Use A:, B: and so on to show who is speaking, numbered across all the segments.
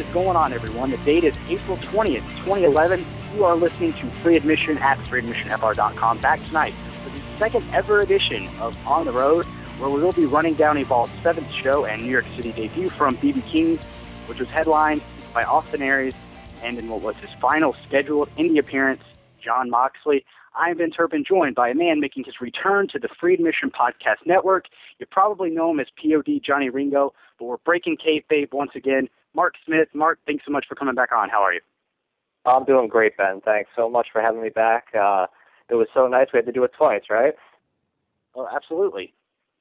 A: Is going on, everyone? The date is April 20th, 2011. You are listening to Free Admission at freeadmissionfr.com. Back tonight for the second ever edition of On the Road, where we will be running down Evolve's seventh show and New York City debut from BB King's, which was headlined by Austin Aries and in what was his final scheduled indie appearance, Jon Moxley. I'm Ben Turpin, joined by a man making his return to the Free Admission Podcast Network. You probably know him as POD Johnny Ringo, but we're breaking kayfabe once again. Mark Smith. Mark, thanks so much for coming back on. How are you?
B: I'm doing great, Ben. Thanks so much for having me back. Uh, it was so nice we had to do it twice, right?
A: Oh, absolutely.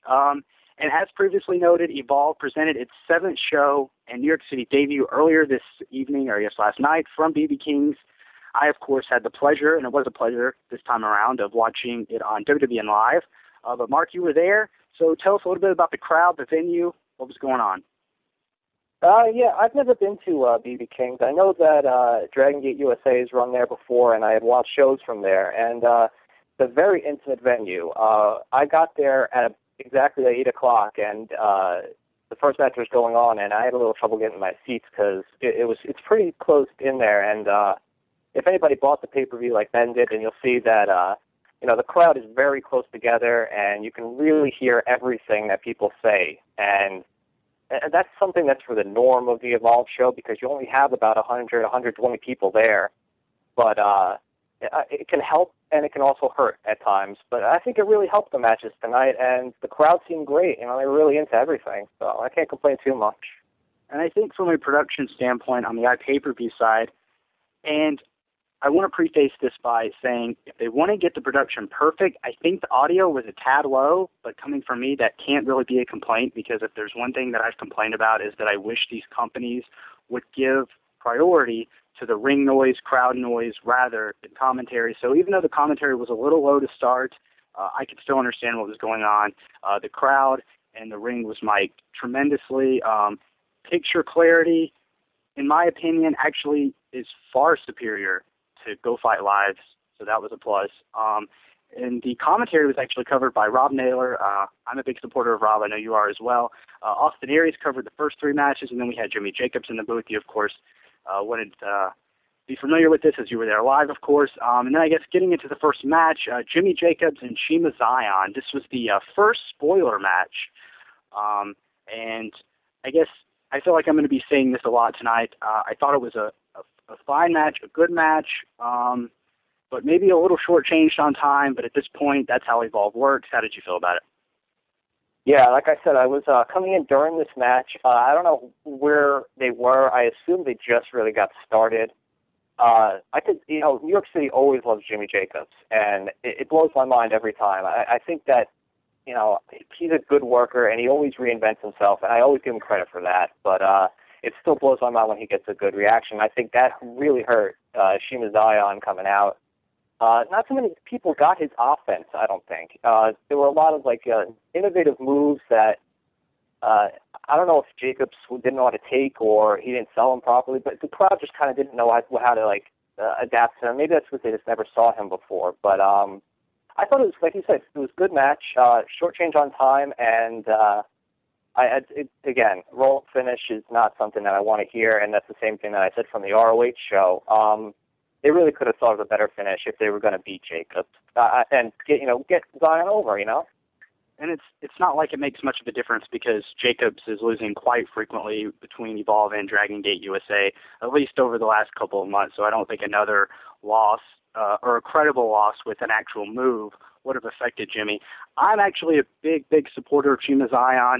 A: Um, and as previously noted, Evolve presented its seventh show and New York City debut earlier this evening, or yes, last night, from BB King's I, of course, had the pleasure, and it was a pleasure this time around, of watching it on WWN Live. Uh, but Mark, you were there, so tell us a little bit about the crowd, the venue, what was going on.
B: Uh, yeah, I've never been to uh, BB King's. I know that uh, Dragon Gate USA has run there before, and I had watched shows from there. And uh, it's a very intimate venue. Uh, I got there at exactly eight o'clock, and uh, the first match was going on, and I had a little trouble getting my seats because it, it was it's pretty close in there, and uh, if anybody bought the pay per view like Ben did, then you'll see that uh, you know the crowd is very close together, and you can really hear everything that people say, and, and that's something that's for the norm of the Evolve show because you only have about 100, 120 people there, but uh, it can help and it can also hurt at times. But I think it really helped the matches tonight, and the crowd seemed great. You know, they were really into everything, so I can't complain too much.
A: And I think from a production standpoint on the iPay-per-view side, and I want to preface this by saying if they want to get the production perfect, I think the audio was a tad low, but coming from me, that can't really be a complaint because if there's one thing that I've complained about is that I wish these companies would give priority to the ring noise, crowd noise, rather than commentary. So even though the commentary was a little low to start, uh, I could still understand what was going on. Uh, the crowd and the ring was mic'd tremendously. Um, picture clarity, in my opinion, actually is far superior to Go Fight Live, so that was a plus. Um, and the commentary was actually covered by Rob Naylor. Uh, I'm a big supporter of Rob. I know you are as well. Uh, Austin Aries covered the first three matches, and then we had Jimmy Jacobs in the booth. You, of course, uh, to uh, be familiar with this as you were there live, of course. Um, and then I guess getting into the first match, uh, Jimmy Jacobs and Shiima Xion. This was the uh, first spoiler match. Um, and I guess I feel like I'm going to be saying this a lot tonight. Uh, I thought it was a, a fine match, a good match, um, but maybe a little shortchanged on time. But at this point, that's how Evolve works. How did you feel about it?
B: Yeah, like I said, I was uh, coming in during this match. Uh, I don't know where they were. I assume they just really got started. Uh, I could, you know, New York City always loves Jimmy Jacobs, and it, it blows my mind every time. I, I think that, you know, he's a good worker, and he always reinvents himself, and I always give him credit for that. But uh, it still blows my mind when he gets a good reaction. I think that really hurt uh, Shiima Xion coming out. Uh, not too many people got his offense. I don't think uh, there were a lot of like uh, innovative moves that uh, I don't know if Jacobs didn't know how to take or he didn't sell them properly, but the crowd just kind of didn't know how, how to like uh, adapt to him. Maybe that's because they just never saw him before. But um, I thought it was like you said, it was a good match, uh, short change on time, and uh, I, it, again, roll finish is not something that I want to hear, and that's the same thing that I said from the ROH show. Um, they really could have thought of a better finish if they were going to beat Jacobs uh, and get you know get Xion over, you know.
A: And it's it's not like it makes much of a difference because Jacobs is losing quite frequently between Evolve and Dragon Gate USA, at least over the last couple of months. So I don't think another loss uh, or a credible loss with an actual move would have affected Jimmy. I'm actually a big, big supporter of Shiima Xion.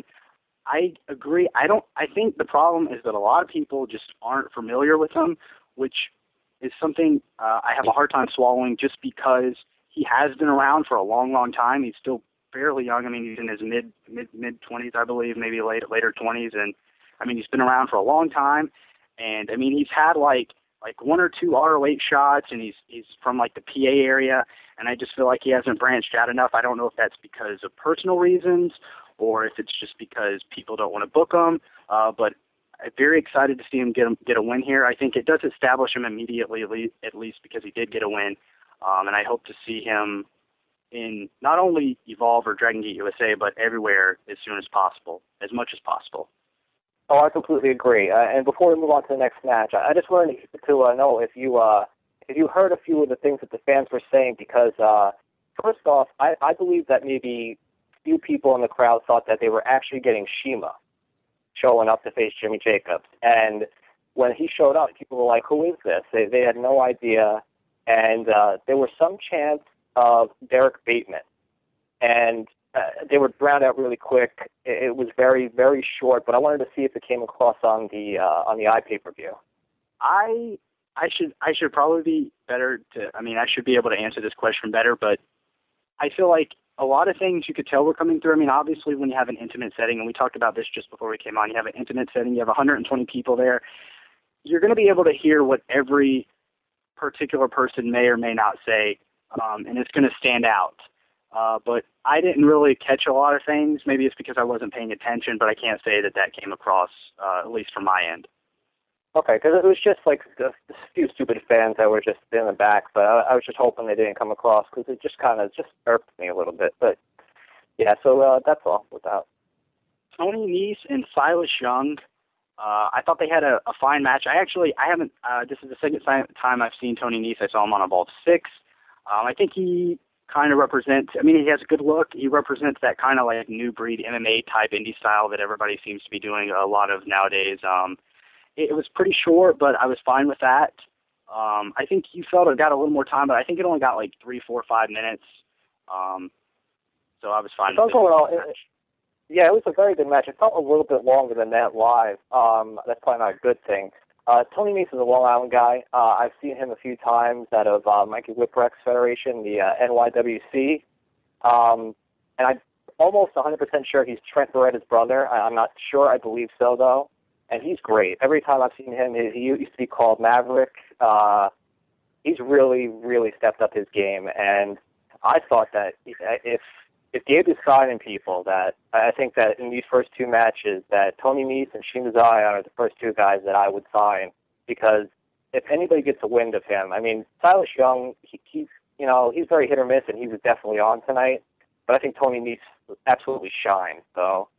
A: I agree. I don't. I think the problem is that a lot of people just aren't familiar with him, which is something uh, I have a hard time swallowing. Just because he has been around for a long, long time. He's still fairly young. I mean, he's in his mid mid mid twenties, I believe, maybe late later twenties, and I mean, he's been around for a long time. And I mean, he's had like like one or two ROH shots, and he's he's from like the PA area, and I just feel like he hasn't branched out enough. I don't know if that's because of personal reasons or if it's just because people don't want to book him. Uh, but I'm very excited to see him get him get a win here. I think it does establish him immediately, at least, at least because he did get a win, um, and I hope to see him in not only Evolve or Dragon Gate USA, but everywhere as soon as possible, as much as possible.
B: Oh, I completely agree. Uh, and before we move on to the next match, I, just wanted to uh, know if you uh, if you heard a few of the things that the fans were saying. Because uh, first off, I, I believe that maybe few people in the crowd thought that they were actually getting CIMA showing up to face Jimmy Jacobs, and when he showed up, people were like, "Who is this?" They they had no idea, and uh, there was some chance of Derek Bateman, and uh, they were drowned out really quick. It, was very very short, but I wanted to see if it came across on the uh, on the iPay per view.
A: I I should I should probably be better to. I mean, I should be able to answer this question better, but I feel like a lot of things you could tell were coming through. I mean, obviously, when you have an intimate setting, and we talked about this just before we came on, you have an intimate setting, you have 120 people there, you're going to be able to hear what every particular person may or may not say, um, and it's going to stand out. Uh, but I didn't really catch a lot of things. Maybe it's because I wasn't paying attention, but I can't say that that came across, uh, at least from my end.
B: Okay, because it was just like a, few stupid fans that were just in the back, but I, I was just hoping they didn't come across because it just kind of just irked me a little bit. But yeah, so uh, that's all with that.
A: Tony Nese and Silas Young. Uh, I thought they had a, a fine match. I actually, I haven't. Uh, this is the second time I've seen Tony Nese. I saw him on a Evolve Six. Um, I think he kind of represents. I mean, he has a good look. He represents that kind of like new breed MMA type indie style that everybody seems to be doing a lot of nowadays. Um, it, it was pretty short, but I was fine with that. Um, I think you felt it got a little more time, but I think it only got like three, four, five minutes. Um, so I was fine.
B: It
A: with
B: it. It, yeah, it was a very good match. It felt a little bit longer than that live. Um, that's probably not a good thing. Uh, Tony is a Long Island guy. Uh, I've seen him a few times out of uh, Mikey Whipwreck's Federation, the uh, NYWC. Um, and I'm almost 100% sure he's Trent Barreta's brother. I, I'm not sure. I believe so, though and he's great. Every time I've seen him, he used to be called Maverick. Uh, he's really, really stepped up his game, and I thought that if if Gabe is signing people, that I think that in these first two matches, that Tony Nese and Shiima Xion are the first two guys that I would sign because if anybody gets a wind of him, I mean, Silas Young, he, he's you know he's very hit or miss, and he was definitely on tonight. But I think Tony Nese absolutely shine. So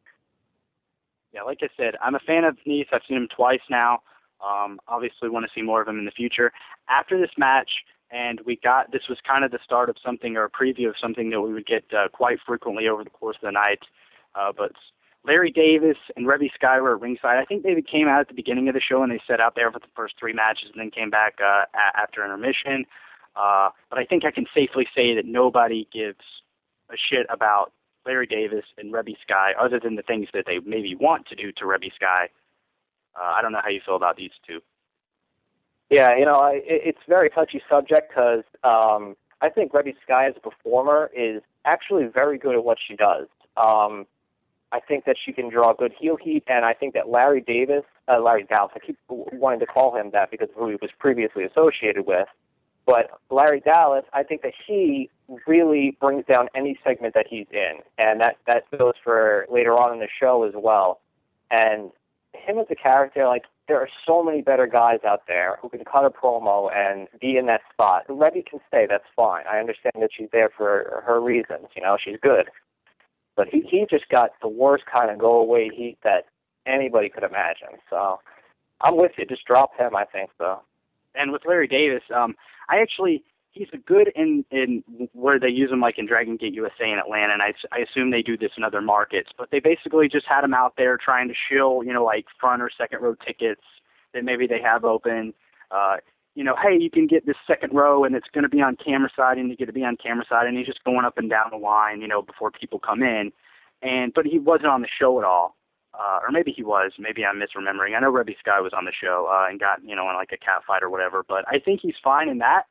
A: yeah, like I said, I'm a fan of Nese. I've seen him twice now. Um, obviously, want to see more of him in the future. After this match, and we got this was kind of the start of something or a preview of something that we would get uh, quite frequently over the course of the night. Uh, but Larry Davis and Reby Sky were at ringside. I think they came out at the beginning of the show and they sat out there for the first three matches and then came back uh, a- after intermission. Uh, but I think I can safely say that nobody gives a shit about Larry Davis and Reby Sky, other than the things that they maybe want to do to Reby Sky. Uh, I don't know how you feel about these two.
B: Yeah, you know, I, it's a very touchy subject because um, I think Reby Sky as a performer is actually very good at what she does. Um, I think that she can draw good heel heat, and I think that Larry Davis, uh, Larry Dallas, I keep wanting to call him that because of who he was previously associated with, but Larry Dallas, I think that he really brings down any segment that he's in, and that that goes for later on in the show as well. And him as a character, like there are so many better guys out there who can cut a promo and be in that spot. Reby can stay, that's fine. I understand that she's there for her reasons. You know, she's good, but he he just got the worst kind of go away heat that anybody could imagine. So I'm with you. Just drop him. I think so.
A: And with Larry Davis, um, I actually he's a good in in where they use him like in Dragon Gate USA in Atlanta, and I I assume they do this in other markets. But they basically just had him out there trying to shill you know like front or second row tickets that maybe they have open. Uh, you know, hey, you can get this second row, and it's going to be on camera side, and you get to be on camera side, and he's just going up and down the line, you know, before people come in. And but he wasn't on the show at all uh, or maybe he was. Maybe I'm misremembering. I know Reby Sky was on the show uh, and got you know in like a cat fight or whatever. But I think he's fine in that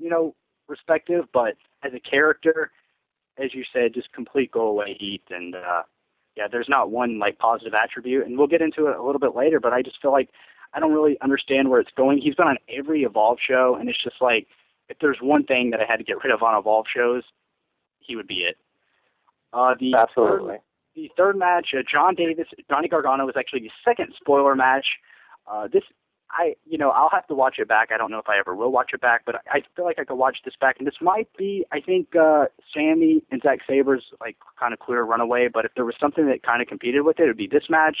A: you know perspective. But as a character, as you said, just complete go away heat and uh, yeah, there's not one like positive attribute. And we'll get into it a little bit later. But I just feel like I don't really understand where it's going. He's been on every Evolve show, and it's just like if there's one thing that I had to get rid of on Evolve shows, he would be it. Uh, the
B: Absolutely.
A: Third, the third match, uh, Jon Davis, Johnny Gargano was actually the second spoiler match. Uh, this, I, you know, I'll have to watch it back. I don't know if I ever will watch it back, but I feel like I could watch this back. And this might be, I think, uh, Sami and Zack Sabre's like kind of clear runaway. But if there was something that kind of competed with it, it would be this match.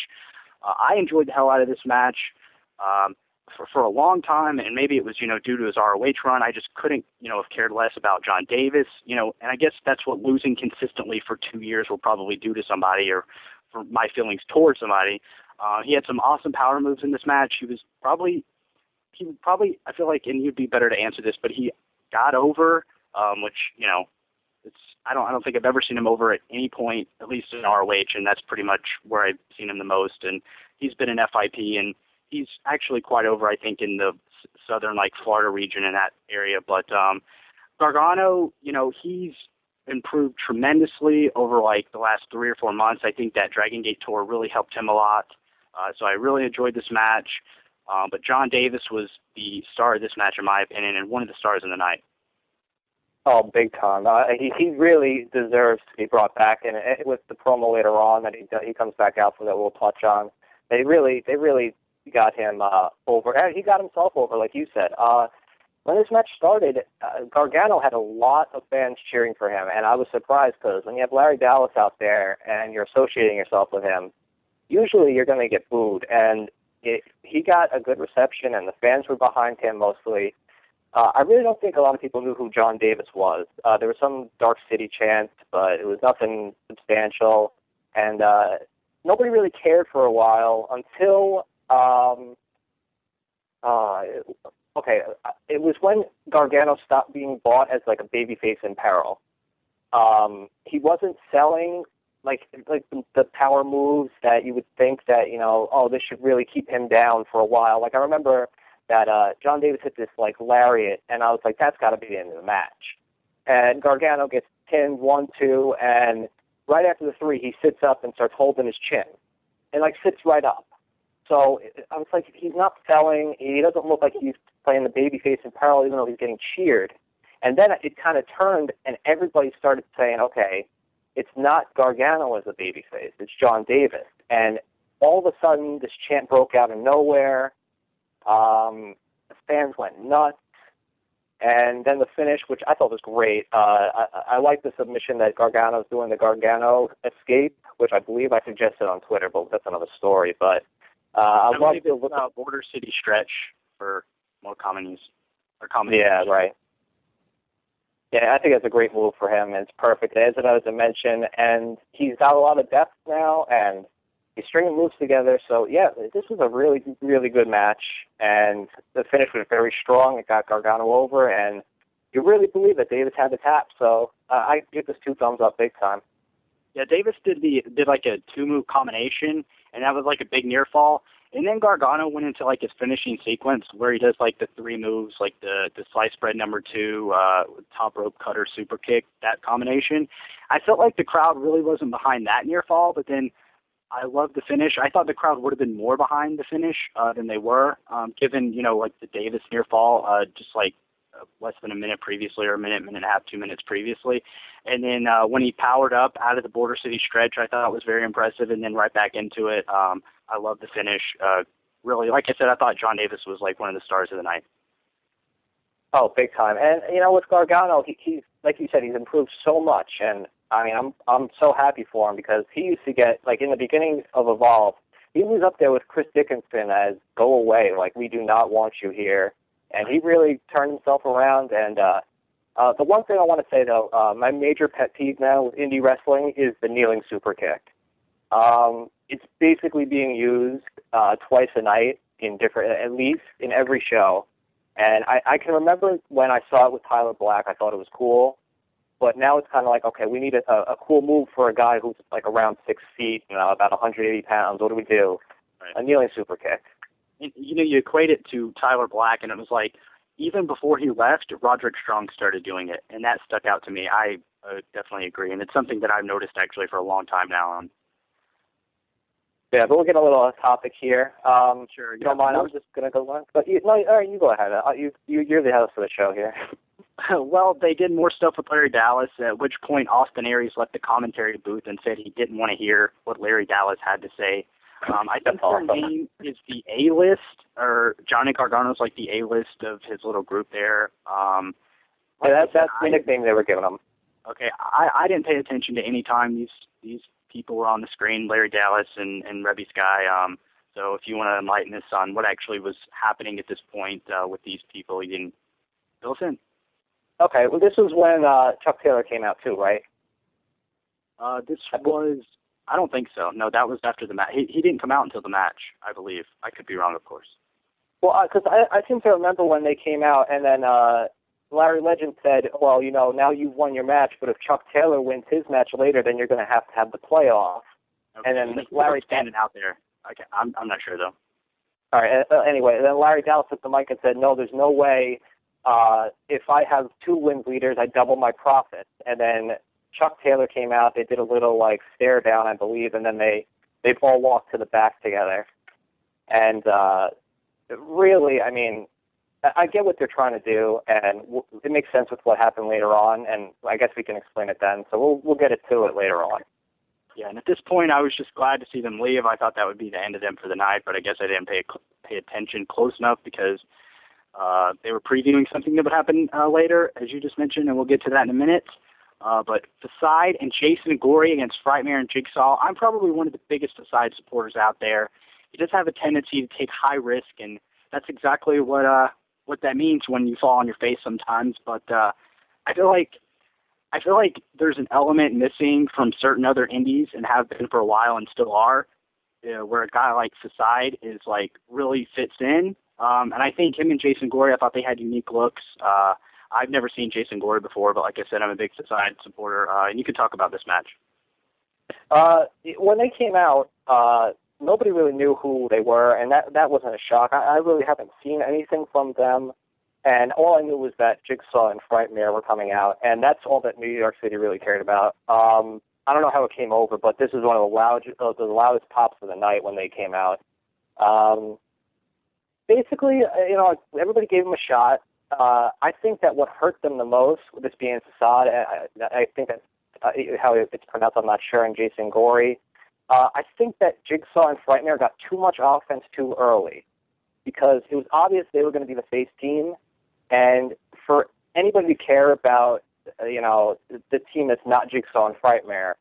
A: Uh, I enjoyed the hell out of this match. Um, for, for a long time, and maybe it was, you know, due to his ROH run, I just couldn't, you know, have cared less about Jon Davis, you know, and I guess that's what losing consistently for two years will probably do to somebody or for my feelings towards somebody. Uh, he had some awesome power moves in this match. He was probably, he probably, I feel like, and you'd be better to answer this, but he got over, um, which, you know, it's, I don't, I don't think I've ever seen him over at any point, at least in ROH, and that's pretty much where I've seen him the most. And he's been in FIP and, he's actually quite over, I think, in the southern like Florida region in that area. But um, Gargano, you know, he's improved tremendously over like the last three or four months. I think that Dragon Gate tour really helped him a lot. Uh, so I really enjoyed this match. Um, but Jon Davis was the star of this match, in my opinion, and one of the stars in the night.
B: Oh, big time! Uh, he he really deserves to be brought back, and with the promo later on that he he comes back out for that we'll touch on. They really they really got him uh, over. He got himself over, like you said. Uh, when this match started, uh, Gargano had a lot of fans cheering for him, and I was surprised because when you have Larry Dallas out there and you're associating yourself with him, usually you're going to get booed. And it, he got a good reception, and the fans were behind him mostly. Uh, I really don't think a lot of people knew who Jon Davis was. Uh, there was some Dark City chants, but it was nothing substantial, and uh, nobody really cared for a while until um, uh, okay, it was when Gargano stopped being bought as like a babyface in peril. Um, he wasn't selling like like the, power moves that you would think that you know oh this should really keep him down for a while. Like I remember that uh, Jon Davis hit this like lariat, and I was like that's got to be the end of the match. And Gargano gets pinned one two, and right after the three he sits up and starts holding his chin, and like sits right up. So I was like, he's not selling. He doesn't look like he's playing the babyface in peril, even though he's getting cheered. And then it kind of turned, and everybody started saying, okay, it's not Gargano as a babyface, it's Jon Davis. And all of a sudden, this chant broke out of nowhere. Um, the fans went nuts. And then the finish, which I thought was great. Uh, I, I like the submission that Gargano's doing, the Gargano escape, which I believe I suggested on Twitter, but that's another story. But uh, I, I love
A: the uh, border city stretch for more common use or common.
B: Yeah, right. Yeah, I think that's a great move for him. It's perfect. It adds another dimension, and he's got a lot of depth now, and he's stringing moves together. So yeah, this was a really, really good match, and the finish was very strong. It got Gargano over, and you really believe that Davis had the tap. So uh, I give this two thumbs up, big time.
A: Yeah, Davis did the did like a two move combination, and that was like a big near fall. And then Gargano went into like his finishing sequence where he does like the three moves, like the the slice bread number two, uh, top rope cutter super kick, that combination. I felt like the crowd really wasn't behind that near fall, but then I loved the finish. I thought the crowd would have been more behind the finish uh, than they were, um, given you know like the Davis near fall, uh, just like less than a minute previously, or a minute, minute and a half, two minutes previously. And then uh, when he powered up out of the Border City stretch, I thought it was very impressive. And then right back into it, um, I love the finish. Uh, really, like I said, I thought Jon Davis was like one of the stars of the night.
B: Oh, big time! And you know, with Gargano, he, he's like you said, he's improved so much, and I mean, I'm I'm so happy for him because he used to get like in the beginning of Evolve, he was up there with Chris Dickinson as "Go away," like we do not want you here, and he really turned himself around. And uh, uh, the one thing I want to say though, uh, my major pet peeve now with indie wrestling is the kneeling super kick. Um, it's basically being used uh, twice a night in different, at least in every show. And I, I can remember when I saw it with Tyler Black, I thought it was cool. But now it's kind of like, okay, we need a, a cool move for a guy who's like around six feet, you know, about 180 pounds. What do we do? Right. A kneeling super kick.
A: You know, you equate it to Tyler Black, and it was like, even before he left, Roderick Strong started doing it, and that stuck out to me. I uh, definitely agree, and it's something that I've noticed actually for a long time now. Um,
B: yeah, but we'll get a little off topic here. Um,
A: sure.
B: You don't mind? I'm just gonna go on. But you, no, all right, you go ahead. Uh, you, you, you're the host of the show here.
A: well, they did more stuff with Larry Dallas. At which point, Austin Aries left the commentary booth and said he didn't want to hear what Larry Dallas had to say. Um, I think their name is the A list, or Johnny Gargano's like the A list of his little group there. Um,
B: yeah, that's that's the nickname they were giving him.
A: Okay, I I didn't pay attention to any time these these people were on the screen, Larry Dallas and and Reby Sky. Um, So if you want to enlighten us on what actually was happening at this point uh, with these people, you can fill us in.
B: Okay, well, this was when uh, Chuck Taylor came out too, right?
A: Uh, this was, I don't think so. No, that was after the match. He, he didn't come out until the match, I believe. I could be wrong, of course.
B: Well, because uh, I, I seem to remember when they came out, and then uh, Larry Legend said, "Well, you know, now you've won your match, but if Chuck Taylor wins his match later, then you're going to have to have the playoff."
A: Okay.
B: And then
A: He- he
B: Larry
A: standing out there. Okay, I'm I'm not sure though.
B: All right. Uh, anyway, then Larry Dallas took the mic and said, "No, there's no way. Uh, if I have two wins leaders, I double my profits." And then Chuck Taylor came out. They did a little like stare down, I believe, and then they they all walked to the back together. And uh, really, I mean, I get what they're trying to do, and it makes sense with what happened later on. And I guess we can explain it then. So we'll we'll get it to it later on.
A: Yeah, and at this point, I was just glad to see them leave. I thought that would be the end of them for the night, but I guess I didn't pay pay attention close enough because uh, they were previewing something that would happen uh, later, as you just mentioned, and we'll get to that in a minute. Uh, but Facade and Jason Gory against Frightmare and Jigsaw, I'm probably one of the biggest Facade supporters out there. He does have a tendency to take high risk, and that's exactly what uh, what that means when you fall on your face sometimes. But uh, I feel like I feel like there's an element missing from certain other indies and have been for a while and still are, you know, where a guy like Facade is like really fits in. Um, and I think him and Jason Gory, I thought they had unique looks. Uh, I've never seen Jason Gory before, but like I said, I'm a big Facade supporter. Uh, and you can talk about this match.
B: Uh, when they came out, uh, nobody really knew who they were, and that that wasn't a shock. I, I really haven't seen anything from them, and all I knew was that Jigsaw and Frightmare were coming out, and that's all that New York City really cared about. Um, I don't know how it came over, but this is one of the loud, uh, the loudest pops of the night when they came out. Um, basically, uh, you know, everybody gave them a shot. Uh, I think that what hurt them the most, with this being Facade, I, I think that uh, how it's pronounced, I'm not sure, and Jason Gory. Uh, I think that Jigsaw and Frightmare got too much offense too early because it was obvious they were going to be the face team, and for anybody to care about, uh, you know, the, the team that's not Jigsaw and Frightmare,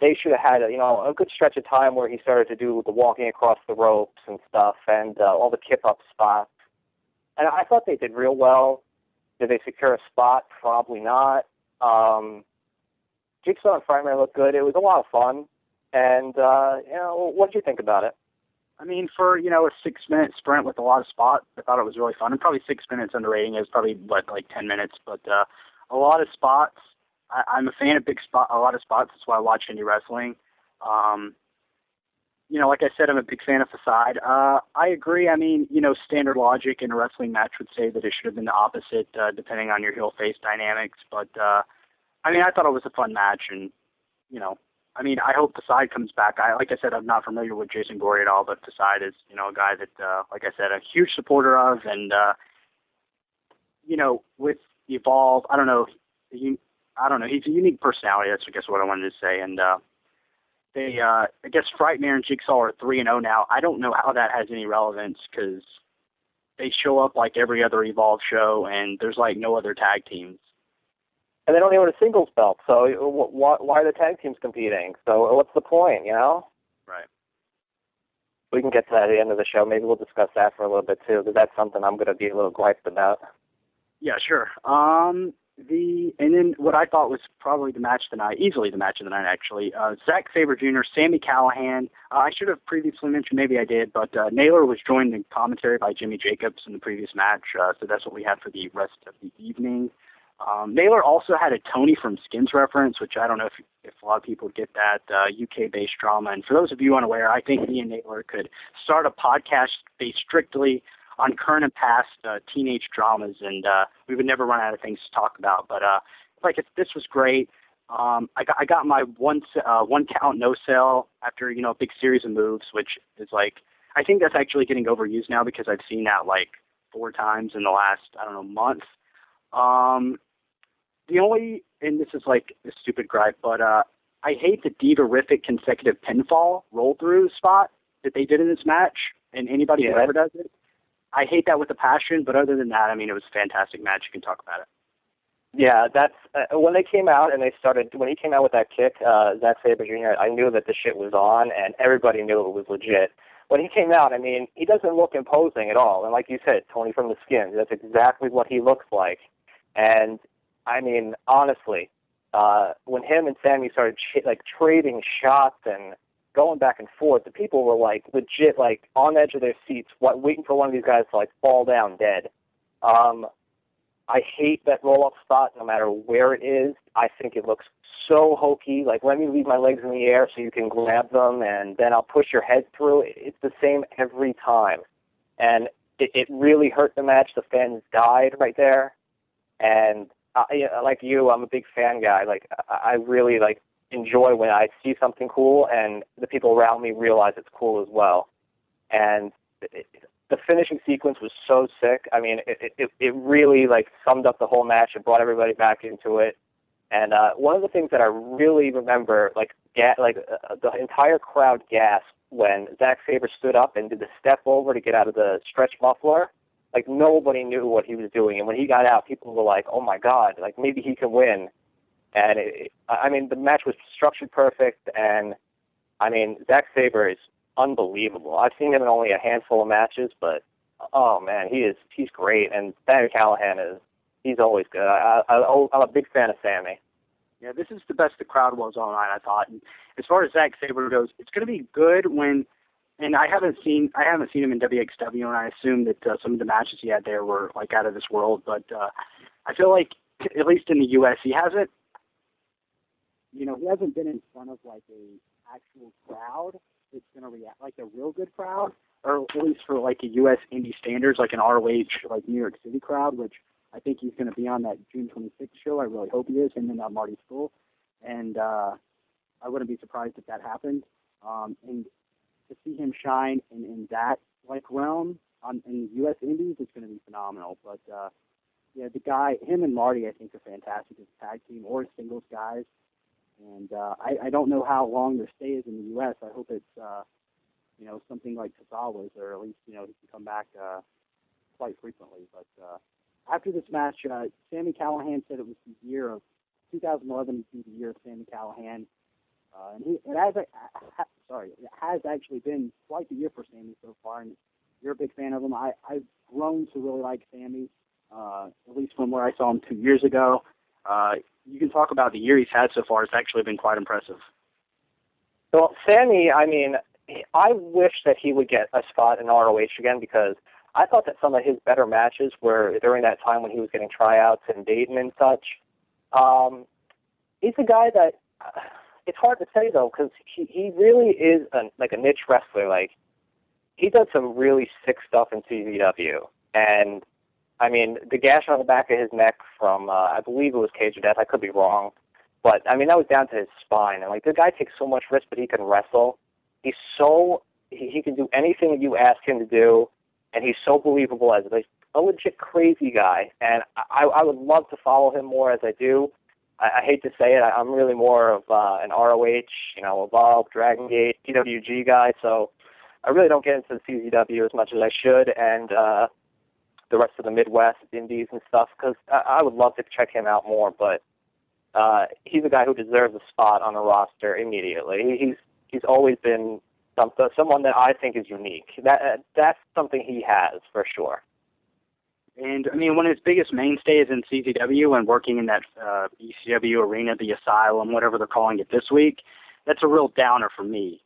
B: they should have had, you know, a good stretch of time where he started to do the walking across the ropes and stuff, and uh, all the kip up spots. And I thought they did real well. Did they secure a spot? Probably not. Um, Jigsaw and Frightmare looked good. It was a lot of fun. And uh, you know, what did you think about it?
A: I mean, for you know a six minute sprint with a lot of spots, I thought it was really fun. And probably six minutes underrating it probably what like ten minutes, but uh, a lot of spots. I, I'm a fan of big spot, a lot of spots. That's why I watch indie wrestling. Um, you know, like I said, I'm a big fan of Facade. Uh, I agree. I mean, you know, standard logic in a wrestling match would say that it should have been the opposite, uh, depending on your heel face dynamics. But uh, I mean, I thought it was a fun match, and you know, I mean, I hope Facade comes back. I, like I said, I'm not familiar with Jason Gory at all, but Facade is, you know, a guy that, uh, like I said, a huge supporter of, and uh, you know, with Evolve, I don't know, he, I don't know, he's a unique personality. That's I guess what I wanted to say, and uh, they, uh, I guess, Frightmare and Jigsaw are three and zero now. I don't know how that has any relevance because they show up like every other Evolve show, and there's like no other tag teams.
B: And they don't even have a singles belt, so wh- wh- why are the tag teams competing? So what's the point, you know?
A: Right.
B: We can get to that at the end of the show. Maybe we'll discuss that for a little bit too, because that's something I'm going to be a little griped about.
A: Yeah, sure. Um, the and then what I thought was probably the match of the night, easily the match of the night actually. Uh, Zack Sabre Jr., Sami Callihan. Uh, I should have previously mentioned, maybe I did, but uh, Naylor was joined in commentary by Jimmy Jacobs in the previous match, uh, so that's what we had for the rest of the evening. Um, Naylor also had a Tony from Skins reference, which I don't know if if a lot of people get that uh, UK-based drama. And for those of you unaware, I think me and Naylor could start a podcast based strictly on current and past uh, teenage dramas, and uh, we would never run out of things to talk about. But uh, like, if this was great. Um, I got I got my one uh, one count no sell after you know a big series of moves, which is like I think that's actually getting overused now because I've seen that like four times in the last I don't know month. Um, the only and this is like a stupid gripe, but uh, I hate the diva-rific consecutive pinfall roll through spot that they did in this match, and anybody who ever does it. I hate that with a passion, but other than that, I mean, it was a fantastic match. You can talk about it.
B: Yeah, that's uh, when they came out and they started. When he came out with that kick, uh, Zack Sabre Jr., I knew that the shit was on, and everybody knew it was legit. when he came out, I mean, he doesn't look imposing at all. And like you said, Tony from the skin, that's exactly what he looks like. And I mean, honestly, uh, when him and Sami started ch- like trading shots and going back and forth, the people were like legit like on the edge of their seats, waiting for one of these guys to like fall down dead. Um, I hate that roll up spot no matter where it is. I think it looks so hokey. Like let me leave my legs in the air so you can grab them, and then I'll push your head through. It's the same every time, and it, it really hurt the match. The fans died right there, and uh, like you, I'm a big fan guy. Like I really like enjoy when I see something cool, and the people around me realize it's cool as well. And it, the finishing sequence was so sick. I mean, it, it it really like summed up the whole match and brought everybody back into it. And uh, one of the things that I really remember, like ga- like uh, the entire crowd gasped when Zack Sabre stood up and did the step over to get out of the stretch muffler. Like nobody knew what he was doing, and when he got out, people were like, "Oh my God! Like maybe he can win." And it, I mean, the match was structured perfect, and I mean, Zack Sabre is unbelievable. I've seen him in only a handful of matches, but oh man, he is he's great. And Sami Callihan is he's always good. I, I, I'm a big fan of Sami.
A: Yeah, this is the best the crowd was all night. I thought. And as far as Zack Sabre goes, it's going to be good when. And I haven't seen I haven't seen him in WXW, and I assume that uh, some of the matches he had there were like out of this world. But uh, I feel like at least in the U.S. he hasn't. You know, he hasn't been in front of like a actual crowd that's to react like a real good crowd, or at least for like a U.S. indie standards, like an ROH, like New York City crowd, which I think he's to be on that June 26th show. I really hope he is, and uh, Marty Scurll. And uh, I wouldn't be surprised if that happened. Um, and to see him shine in, in that like realm on in U.S. Indies is going to be phenomenal. But uh, yeah, the guy, him and Marty, I think are fantastic as a tag team or singles guys. And uh, I, I don't know how long their stay is in the U.S. I hope it's, uh, you know, something like Tozawa's, or at least, you know, he can come back uh, quite frequently. But uh, after this match, uh, Sami Callihan said it was the year of 2011 would be the year of Sami Callihan. Uh, and he, it has, uh, sorry, it has actually been quite the year for Sami so far. And you're a big fan of him. I, I've grown to really like Sami, uh, at least from where I saw him two years ago. Uh, you can talk about the year he's had so far. It's actually been quite impressive.
B: Well, Sami, I mean, I wish that he would get a spot in ROH again because I thought that some of his better matches were during that time when he was getting tryouts in Dayton and such. Um, he's a guy that uh, it's hard to say though because he he really is a, like a niche wrestler. Like he does some really sick stuff in CZW, and I mean, the gash on the back of his neck from, uh, I believe it was Cage of Death. I could be wrong, but I mean that was down to his spine. And like the guy takes so much risk, but he can wrestle. He's so he, he can do anything you ask him to do, and he's so believable as like a legit crazy guy. And I, I would love to follow him more as I do. I, I hate to say it, I, I'm really more of uh, an ROH, you know, Evolve, Dragon Gate, PWG guy. So I really don't get into the CZW as much as I should, and uh, the rest of the Midwest Indies and stuff because I, I would love to check him out more. But uh, he's a guy who deserves a spot on the roster immediately. He's he's always been some, someone that I think is unique. That that's something he has for sure.
A: And I mean, one of his biggest mainstays in CZW and working in that uh, ECW arena, the Asylum, whatever they're calling it this week, that's a real downer for me.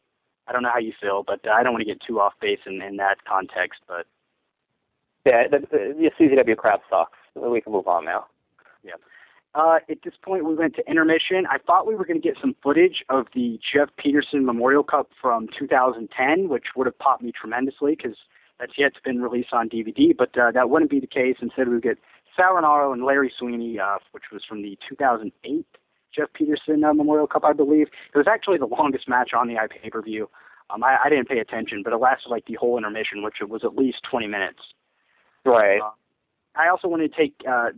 A: I don't know how you feel, but I don't want to get too off base in, in that context. But
B: yeah, the, the, the CZW crowd sucks. We can move on now.
A: Yeah. Uh, at this point, we went to intermission. I thought we were going to get some footage of the Jeff Peterson Memorial Cup from 2010, which would have popped me tremendously because that's yet to been released on DVD. But uh, that wouldn't be the case. Instead, we get Sal Rinauro and Larry Sweeney, uh, which was from the 2008 Jeff Peterson uh, Memorial Cup, I believe. It was actually the longest match on the iPay per view. Um, I, I didn't pay attention, but it lasted like the whole intermission, which was at least 20 minutes.
B: Right. Uh,
A: I also wanted to take, uh,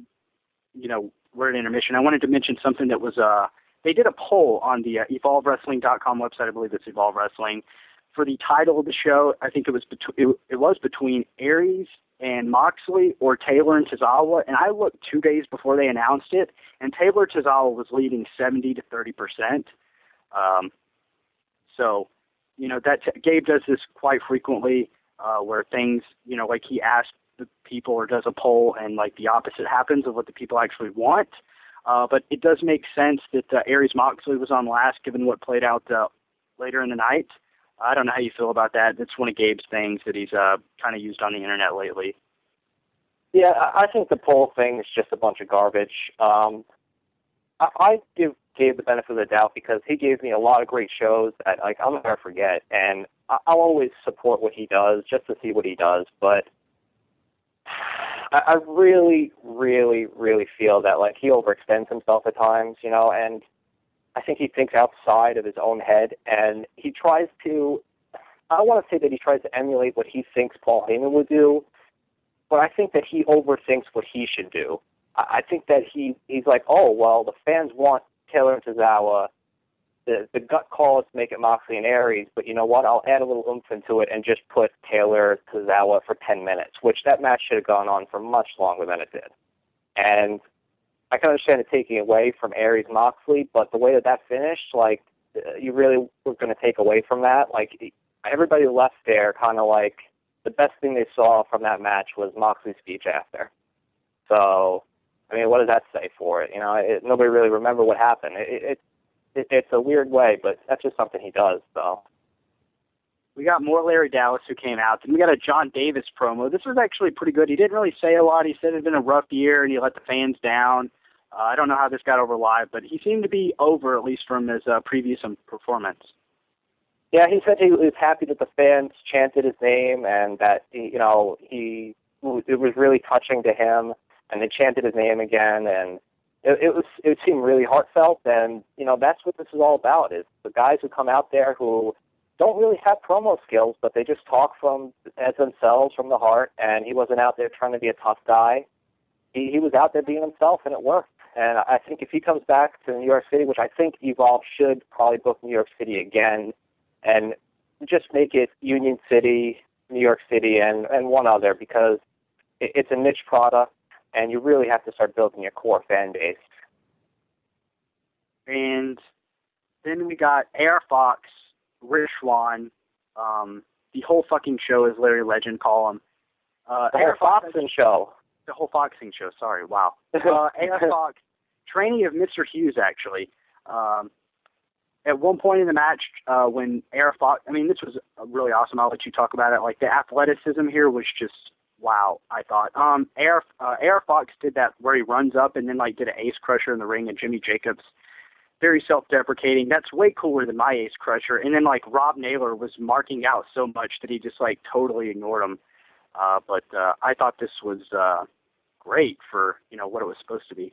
A: you know, we're at intermission. I wanted to mention something that was, uh, they did a poll on the uh, EvolveWrestling.com website. I believe it's Evolve Wrestling for the title of the show. I think it was between it, it was between Aries and Moxley or Taylor and Tozawa. And I looked two days before they announced it, and Taylor Tozawa was leading 70 to 30 percent. Um, so you know that Gabe does this quite frequently, uh, where things, you know, like he asks the people or does a poll, and like the opposite happens of what the people actually want. Uh, but it does make sense that uh, Aries Moxley was on last, given what played out uh, later in the night. I don't know how you feel about that. That's one of Gabe's things that he's uh, kind of used on the internet lately.
B: Yeah, I think the poll thing is just a bunch of garbage. Um, I, I give Gabe the benefit of the doubt because he gave me a lot of great shows that like I'll never forget, and I, I'll always support what he does just to see what he does. But I, I really, really, really feel that like he overextends himself at times, you know, and I think he thinks outside of his own head, and he tries to. I don't want to say that he tries to emulate what he thinks Paul Heyman would do, but I think that he overthinks what he should do. I, I think that he he's like, oh well, the fans want Taylor and Tozawa. The the gut call is to make it Moxley and Aries, but you know what? I'll add a little oomph into it and just put Taylor Tozawa for ten minutes, which that match should have gone on for much longer than it did. And I can understand it taking away from Aries Moxley, but the way that that finished, like uh, you really were going to take away from that. Like everybody left there, kind of like the best thing they saw from that match was Moxley's speech after. So, I mean, what does that say for it? You know, it, nobody really remember what happened. It, it, it it's a weird way, but that's just something he does. So.
A: We got more Larry Dallas who came out. Then we got a Jon Davis promo. This was actually pretty good. He didn't really say a lot. He said it had been a rough year and he let the fans down. Uh, I don't know how this got over live, but he seemed to be over at least from his uh, previous performance.
B: Yeah, he said he was happy that the fans chanted his name and that he, you know he it was really touching to him, and they chanted his name again, and it, it was it seemed really heartfelt, and you know that's what this is all about is the guys who come out there who don't really have promo skills, but they just talk from as themselves from the heart, and he wasn't out there trying to be a tough guy. He, he was out there being himself, and it worked. And I think if he comes back to New York City, which I think Evolve should probably book New York City again, and just make it Union City, New York City, and and one other because it, it's a niche product, and you really have to start building your core fan base.
A: And then we got AR Fox, Rich Swann. Um, the whole fucking show, is Larry Legend call him.
B: Uh, the Air whole Foxing show.
A: The whole Foxing show. Sorry. Wow. Uh, AR Fox, trainee of Mr. Hughes, actually. Um, at one point in the match, uh, when AR Fox, I mean, this was really awesome. I'll let you talk about it. Like the athleticism here was just wow. I thought um, Air uh, AR Fox did that where he runs up and then like did an ace crusher in the ring, and Jimmy Jacobs very self-deprecating. That's way cooler than my ace crusher. And then like Rob Naylor was marking out so much that he just like totally ignored him. Uh, but uh, I thought this was uh, great for you know what it was supposed to be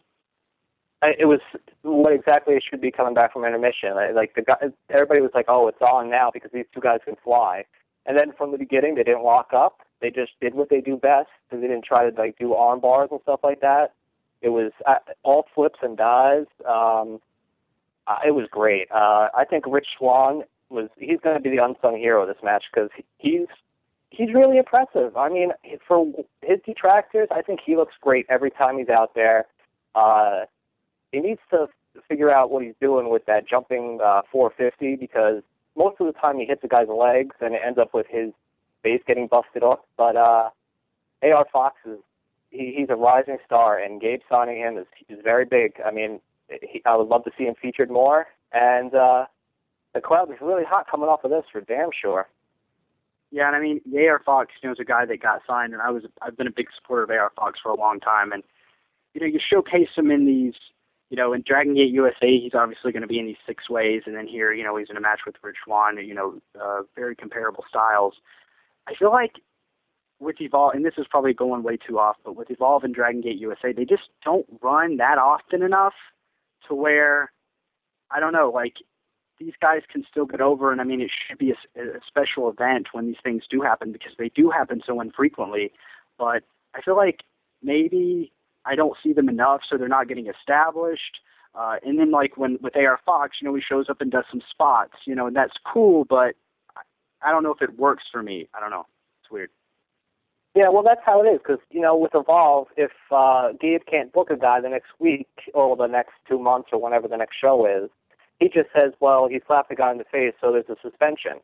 B: it was what exactly it should be coming back from intermission. Like the guy, everybody was like, "Oh, it's on now because these two guys can fly." And then from the beginning, they didn't lock up. They just did what they do best. And they didn't try to like do arm bars and stuff like that. It was uh, all flips and dives. Um, uh, it was great. Uh, I think Rich Swann was he's going to be the unsung hero of this match because he's he's really impressive. I mean, for his detractors, I think he looks great every time he's out there. Uh, he needs to figure out what he's doing with that jumping uh, 450 because most of the time he hits a guy's legs and it ends up with his base getting busted up. But uh, AR Fox is he, he's a rising star, and Gabe signing him is is very big. I mean, he, I would love to see him featured more, and uh, the crowd is really hot coming off of this for damn sure.
A: Yeah, and I mean, AR Fox, you know, is a guy that got signed, and I was I've been a big supporter of AR Fox for a long time, and you know, you showcase him in these you know, in Dragon Gate USA, he's obviously going to be in these six ways, and then here, you know, he's in a match with Rich Swann. You know, uh, very comparable styles. I feel like with Evolve, and this is probably going way too off, but with Evolve and Dragon Gate USA, they just don't run that often enough to where I don't know, like these guys can still get over, and I mean, it should be a, a special event when these things do happen because they do happen so infrequently. But I feel like maybe I don't see them enough, so they're not getting established. Uh, and then like when with AR Fox, you know, he shows up and does some spots, you know, and that's cool, but I don't know if it works for me. I don't know. It's weird.
B: Yeah, well, that's how it is because you know with Evolve, if uh, Gabe can't book a guy the next week or the next two months or whenever the next show is, he just says, "Well, he slapped the guy in the face, so there's a suspension."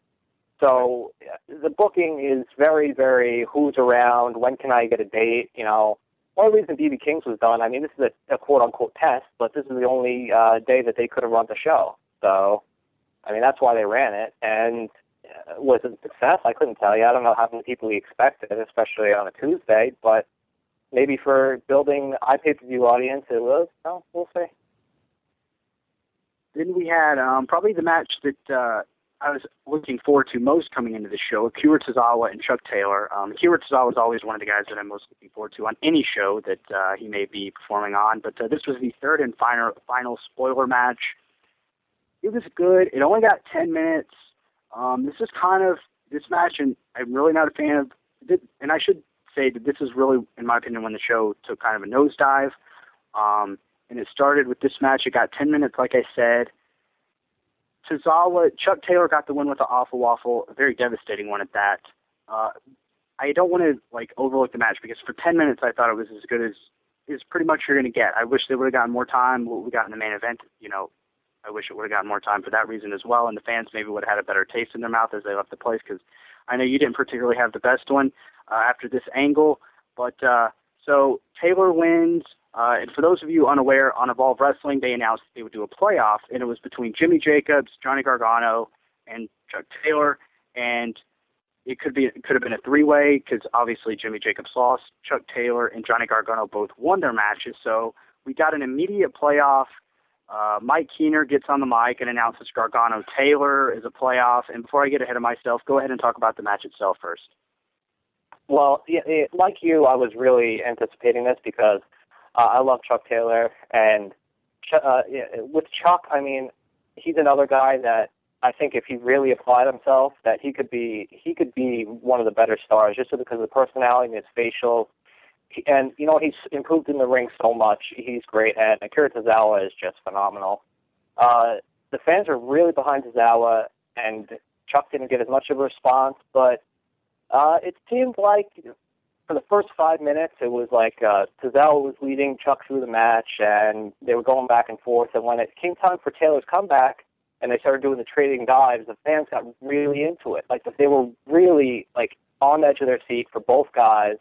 B: So the booking is very, very who's around, when can I get a date, you know. One reason BB King's was done, I mean, this is a, a quote unquote test, but this is the only uh, day that they could have run the show. So, I mean, that's why they ran it. And uh, was a success? I couldn't tell you. I don't know how many people we expected, especially on a Tuesday, but maybe for building iPay per view audience, it was. No, we'll see.
A: Then we had um, probably the match that uh, I was looking forward to most coming into the show, Akira Tozawa and Chuck Taylor. Um, Akira Tozawa is always one of the guys that I'm most looking forward to on any show that uh, he may be performing on. But uh, this was the third and final final spoiler match. It was good. It only got 10 minutes. Um, this is kind of this match, and I'm really not a fan of. And I should say that this is really, in my opinion, when the show took kind of a nosedive. Um, and it started with this match. It got 10 minutes, like I said. Tozawa, Chuck Taylor got the win with the awful waffle, a very devastating one at that. Uh, I don't want to like overlook the match because for 10 minutes I thought it was as good as is pretty much you're going to get. I wish they would have gotten more time. What we got in the main event, you know, I wish it would have gotten more time for that reason as well. And the fans maybe would have had a better taste in their mouth as they left the place because I know you didn't particularly have the best one uh, after this angle. But uh, so Taylor wins. Uh, and for those of you unaware, on Evolve Wrestling, they announced they would do a playoff, and it was between Jimmy Jacobs, Johnny Gargano, and Chuck Taylor. And it could be it could have been a three-way because obviously Jimmy Jacobs lost, Chuck Taylor and Johnny Gargano both won their matches. So we got an immediate playoff. Uh, Mike Keener gets on the mic and announces Gargano Taylor is a playoff. And before I get ahead of myself, go ahead and talk about the match itself first.
B: Well, like you, I was really anticipating this because uh, I love Chuck Taylor, and uh, with Chuck, I mean, he's another guy that I think if he really applied himself, that he could be he could be one of the better stars just because of the personality and his facial. And you know he's improved in the ring so much. He's great, and Akira Tozawa is just phenomenal. Uh, the fans are really behind Tozawa, and Chuck didn't get as much of a response, but uh, it seemed like for the first five minutes, it was like uh, Tozawa was leading Chuck through the match, and they were going back and forth. And when it came time for Taylor's comeback, and they started doing the trading dives, the fans got really into it. Like they were really like on the edge of their seat for both guys.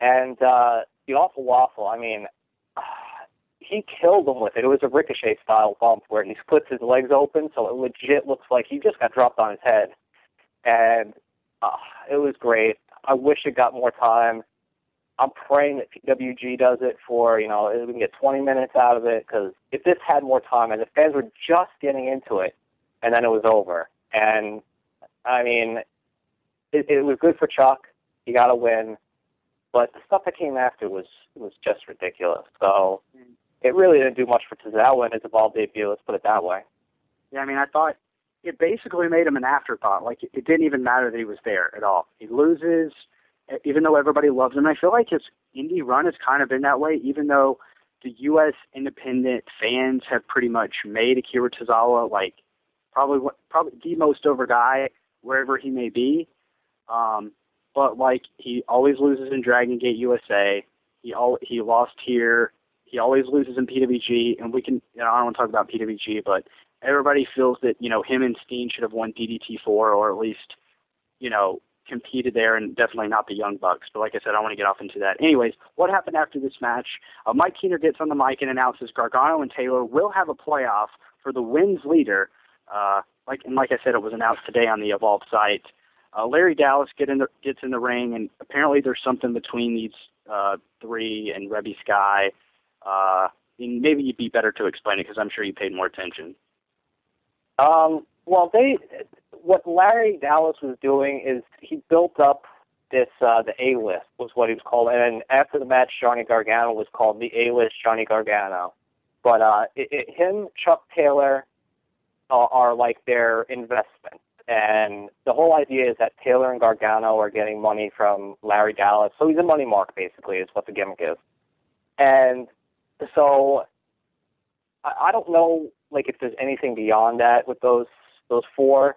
B: And uh, the awful waffle, I mean, he killed them with it. It was a ricochet style bump where he splits his legs open, so it legit looks like he just got dropped on his head. And uh, it was great. I wish it got more time. I'm praying that PWG does it for, you know, we can get 20 minutes out of it because if this had more time and the fans were just getting into it and then it was over. And, I mean, it, it was good for Chuck. He got a win. But the stuff that came after was was just ridiculous. So it really didn't do much for Tozawa in his Evolve debut, let's put it that way.
A: Yeah, I mean, I thought it basically made him an afterthought. Like it, it didn't even matter that he was there at all. He loses, even though everybody loves him. I feel like his indie run has kind of been that way, even though the U.S. independent fans have pretty much made Akira Tozawa like probably probably the most over guy wherever he may be. Um, but like he always loses in Dragon Gate USA. He all he lost here. He always loses in PWG, and we can. You know, I don't want to talk about PWG, but everybody feels that you know him and Steen should have won DDT four or at least you know competed there and definitely not the Young Bucks. But like I said, I want to get off into that. Anyways, what happened after this match? Uh, Mike Keener gets on the mic and announces Gargano and Taylor will have a playoff for the wins leader. Uh, like and like I said, it was announced today on the Evolve site. Uh, Larry Dallas get in the, gets in the ring, and apparently there's something between these uh, three and Reby Sky. Uh, maybe you'd be better to explain it because I'm sure you paid more attention.
B: Um, well, they what Larry Dallas was doing is he built up this uh, the A list was what he was called, and after the match, Johnny Gargano was called the A list Johnny Gargano. But uh, it, it, him, Chuck Taylor, uh, are like their investment, and the whole idea is that Taylor and Gargano are getting money from Larry Dallas, so he's a money mark basically, is what the gimmick is. And so I, I don't know like if there's anything beyond that with those those four.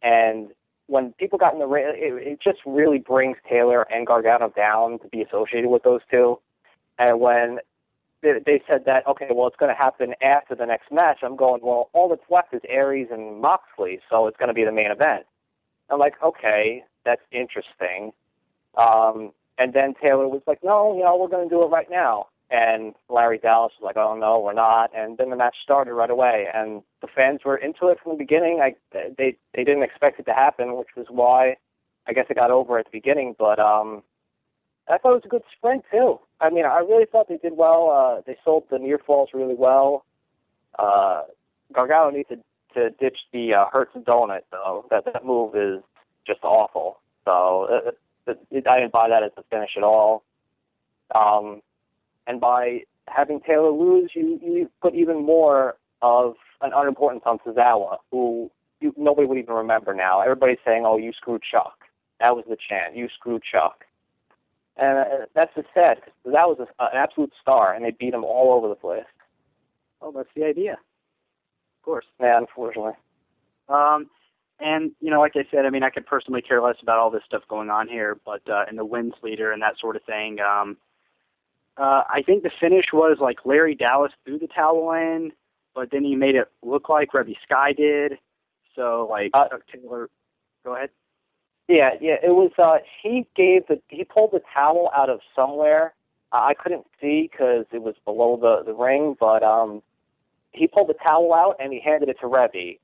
B: And when people got in the ring, it, it just really brings Taylor and Gargano down to be associated with those two. And when they, they said that, okay, well, it's going to happen after the next match, I'm going, well, all that's left is Aries and Moxley, so it's going to be the main event. I'm like, okay, that's interesting. Um, and then Taylor was like, no, you know, we're going to do it right now. And Larry Dallas was like, oh no, we're not. And then the match started right away, and the fans were into it from the beginning. I they they didn't expect it to happen, which was why I guess it got over at the beginning. But um, I thought it was a good sprint too. I mean, I really thought they did well. Uh, they sold the near falls really well. Uh, Gargano needs to to ditch the uh, Hurts donut though. That that move is just awful. So uh, it, I didn't buy that as a finish at all. Um, and by having Taylor lose, you you put even more of an unimportance on Tozawa, who you, nobody would even remember now. Everybody's saying, "Oh, you screwed Chuck." That was the chant. You screwed Chuck. And uh, that's just sad because that was a, an absolute star, and they beat him all over the place.
A: Oh, that's the idea. Of course.
B: Yeah, unfortunately.
A: Um, and you know, like I said, I mean, I could personally care less about all this stuff going on here, but uh, in the wins leader and that sort of thing, um, uh, I think the finish was like Larry Dallas threw the towel in, but then he made it look like Reby Sky did. So like uh, Taylor, go ahead.
B: Yeah, yeah, it was. uh He gave the he pulled the towel out of somewhere. I couldn't see because it was below the the ring, but um, he pulled the towel out and he handed it to Reby.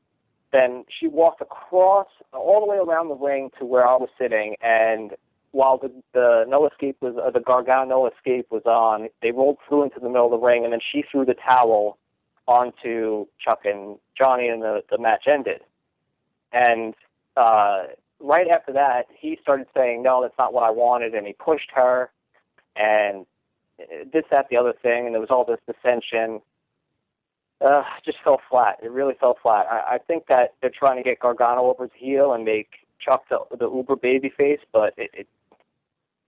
B: Then she walked across all the way around the ring to where I was sitting, and while the the no escape was uh, the Gargano no escape was on, they rolled through into the middle of the ring, and then she threw the towel onto Chuck and Johnny, and the the match ended. And uh, right after that, he started saying, "No, that's not what I wanted," and he pushed her, and this, that, the other thing, and there was all this dissension. Uh, just fell flat. It really fell flat. I, I think that they're trying to get Gargano over his heel and make Chuck the, the uber baby face, but it, it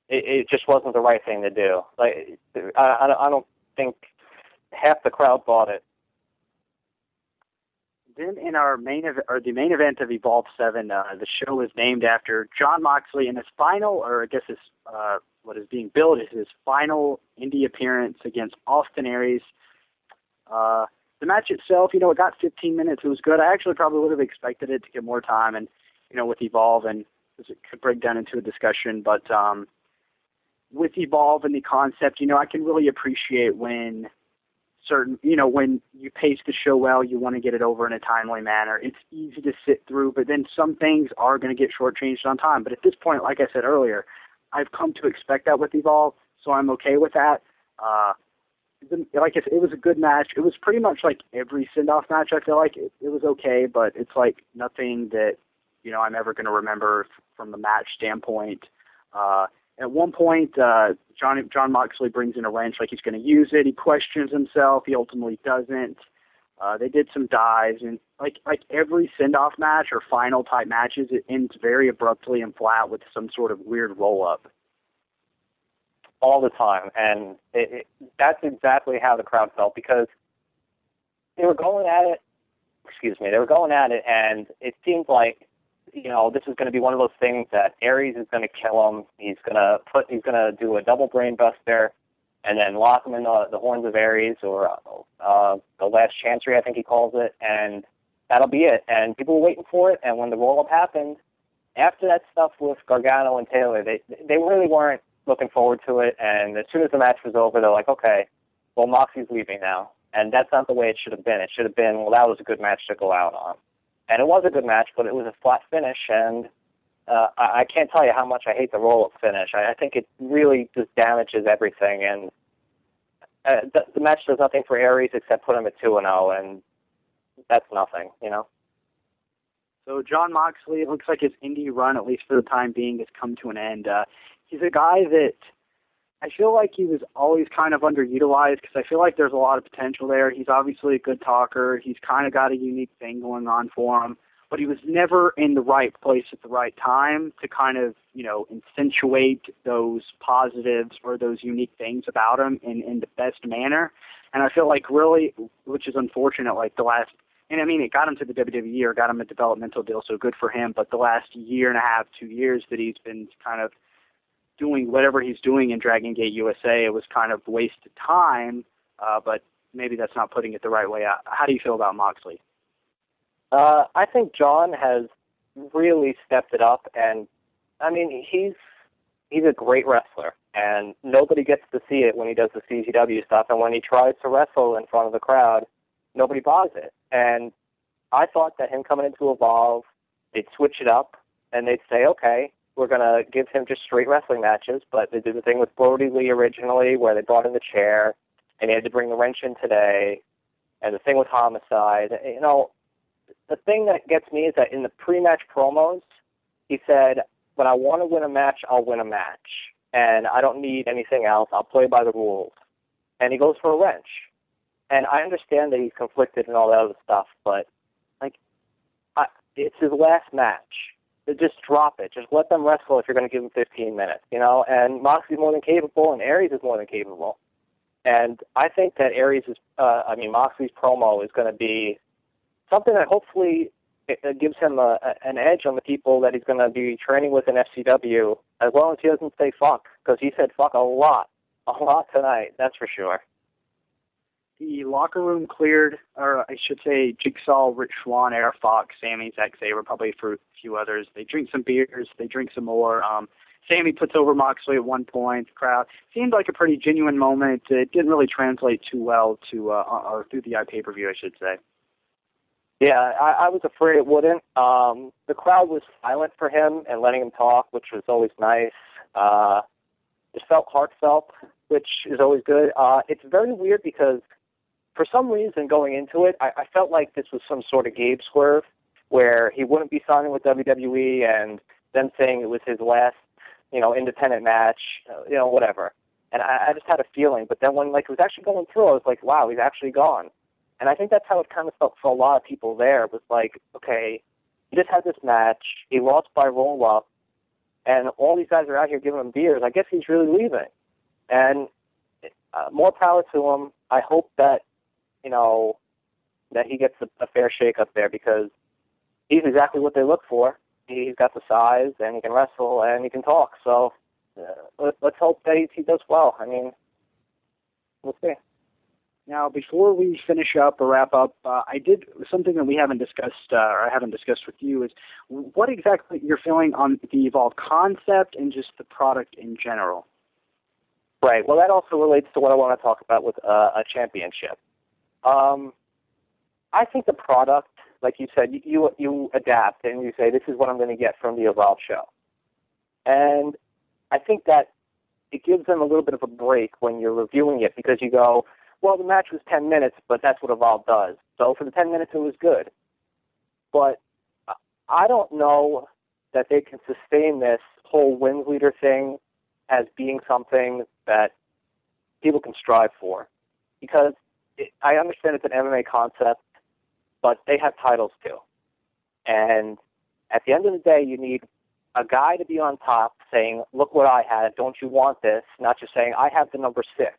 B: it, it just wasn't the right thing to do. Like I, I don't think half the crowd bought it.
A: Then in our main event, or the main event of Evolve Seven, uh, the show is named after Jon Moxley in his final, or I guess his uh, what is being billed as his final indie appearance against Austin Aries. Uh, the match itself, you know, it got 15 minutes. It was good. I actually probably would have expected it to get more time, and you know, with Evolve, and it could break down into a discussion. But um, with Evolve and the concept, you know, I can really appreciate when certain, you know, when you pace the show well, you want to get it over in a timely manner. It's easy to sit through, but then some things are going to get shortchanged on time. But at this point, like I said earlier, I've come to expect that with Evolve, so I'm okay with that. Uh, like I said, it was a good match. It was pretty much like every send-off match. I feel like it, it was okay, but it's like nothing that you know I'm ever going to remember from the match standpoint. Uh, at one point, uh, John Jon Moxley brings in a wrench like he's going to use it. He questions himself. He ultimately doesn't. Uh, they did some dives, and like like every send off match or final type matches, it ends very abruptly and flat with some sort of weird roll up.
B: All the time, and it, it, that's exactly how the crowd felt because they were going at it. Excuse me, they were going at it, and it seemed like you know, this is going to be one of those things that Aries is going to kill him. He's going to put, he's going to do a double brain bust there, and then lock him in the, the horns of Aries or uh, the last chancery, I think he calls it, and that'll be it. And people were waiting for it. And when the roll up happened, after that stuff with Gargano and Taylor, they they really weren't looking forward to it. And as soon as the match was over, they're like, okay, well, Moxie's leaving now. And that's not the way it should have been. It should have been, well, that was a good match to go out on and it was a good match, but it was a flat finish, and uh, I, I can't tell you how much I hate the roll-up finish. I, I think it really just damages everything, and uh, the, the match does nothing for Aries except put him at two and zero, oh, and that's nothing, you know.
A: So Jon Moxley, it looks like his indie run, at least for the time being, has come to an end. Uh, he's a guy that I feel like he was always kind of underutilized because I feel like there's a lot of potential there. He's obviously a good talker. He's kind of got a unique thing going on for him, but he was never in the right place at the right time to kind of, you know, accentuate those positives or those unique things about him in, in the best manner. And I feel like really, which is unfortunate, like the last, and I mean, it got him to the WWE or got him a developmental deal, so good for him. But the last year and a half, two years that he's been kind of – doing whatever he's doing in Dragon Gate USA. It was kind of wasted time, uh, but maybe that's not putting it the right way. Out. How do you feel about Moxley?
B: Uh, I think Jon has really stepped it up, and I mean, he's he's a great wrestler, and nobody gets to see it when he does the CZW stuff, and when he tries to wrestle in front of the crowd, nobody buys it. And I thought that him coming into Evolve, they'd switch it up, and they'd say, okay, we're gonna give him just straight wrestling matches, but they did the thing with Brodie Lee originally, where they brought in the chair, and he had to bring the wrench in today, and the thing with Homicide. You know, the thing that gets me is that in the pre-match promos, he said, "When I want to win a match, I'll win a match, and I don't need anything else. I'll play by the rules." And he goes for a wrench, and I understand that he's conflicted and all that other stuff, but like, I, it's his last match. Just drop it. Just let them wrestle if you're going to give them 15 minutes, you know. And Moxley's more than capable, and Aries is more than capable. And I think that Aries is, uh, I mean, Moxley's promo is going to be something that hopefully it, it gives him a, a, an edge on the people that he's going to be training with in FCW, as long as he doesn't say fuck, because he said fuck a lot, a lot tonight. That's for sure.
A: The locker room cleared, or I should say, Jigsaw, Rich Swann, AR Fox, Sami, Zack Sabre, probably for a few others. They drink some beers, they drink some more. Um, Sami puts over Moxley at one point. The crowd seemed like a pretty genuine moment. It didn't really translate too well to uh, or through the pay per view, I should say.
B: Yeah, I, I was afraid it wouldn't. Um, the crowd was silent for him and letting him talk, which was always nice. Uh, it felt heartfelt, which is always good. Uh, it's very weird because for some reason going into it, I, I felt like this was some sort of Gabe swerve where he wouldn't be signing with WWE and then saying it was his last, you know, independent match, uh, you know, whatever. And I, I just had a feeling. But then when like it was actually going through, I was like, wow, he's actually gone. And I think that's how it kind of felt for a lot of people there. Was like, okay, he just had this match. He lost by roll up, and all these guys are out here giving him beers. I guess he's really leaving. And uh, more power to him. I hope that you know that he gets a, a fair shake up there because he's exactly what they look for. He's got the size, and he can wrestle, and he can talk. So uh, let, let's hope that he, he does well. I mean, we'll see.
A: Now, before we finish up or wrap up, uh, I did something that we haven't discussed, uh, or I haven't discussed with you, is what exactly you're feeling on the Evolve concept and just the product in general.
B: Right. Well, that also relates to what I want to talk about with uh, a championship. Um, I think the product, like you said, you you adapt and you say this is what I'm going to get from the Evolve show, and I think that it gives them a little bit of a break when you're reviewing it because you go, well, the match was 10 minutes, but that's what Evolve does. So for the 10 minutes, it was good. But I don't know that they can sustain this whole wins leader thing as being something that people can strive for. Because I understand it's an MMA concept, but they have titles too. And at the end of the day, you need a guy to be on top saying, look what I had, don't you want this? Not just saying, I have the number six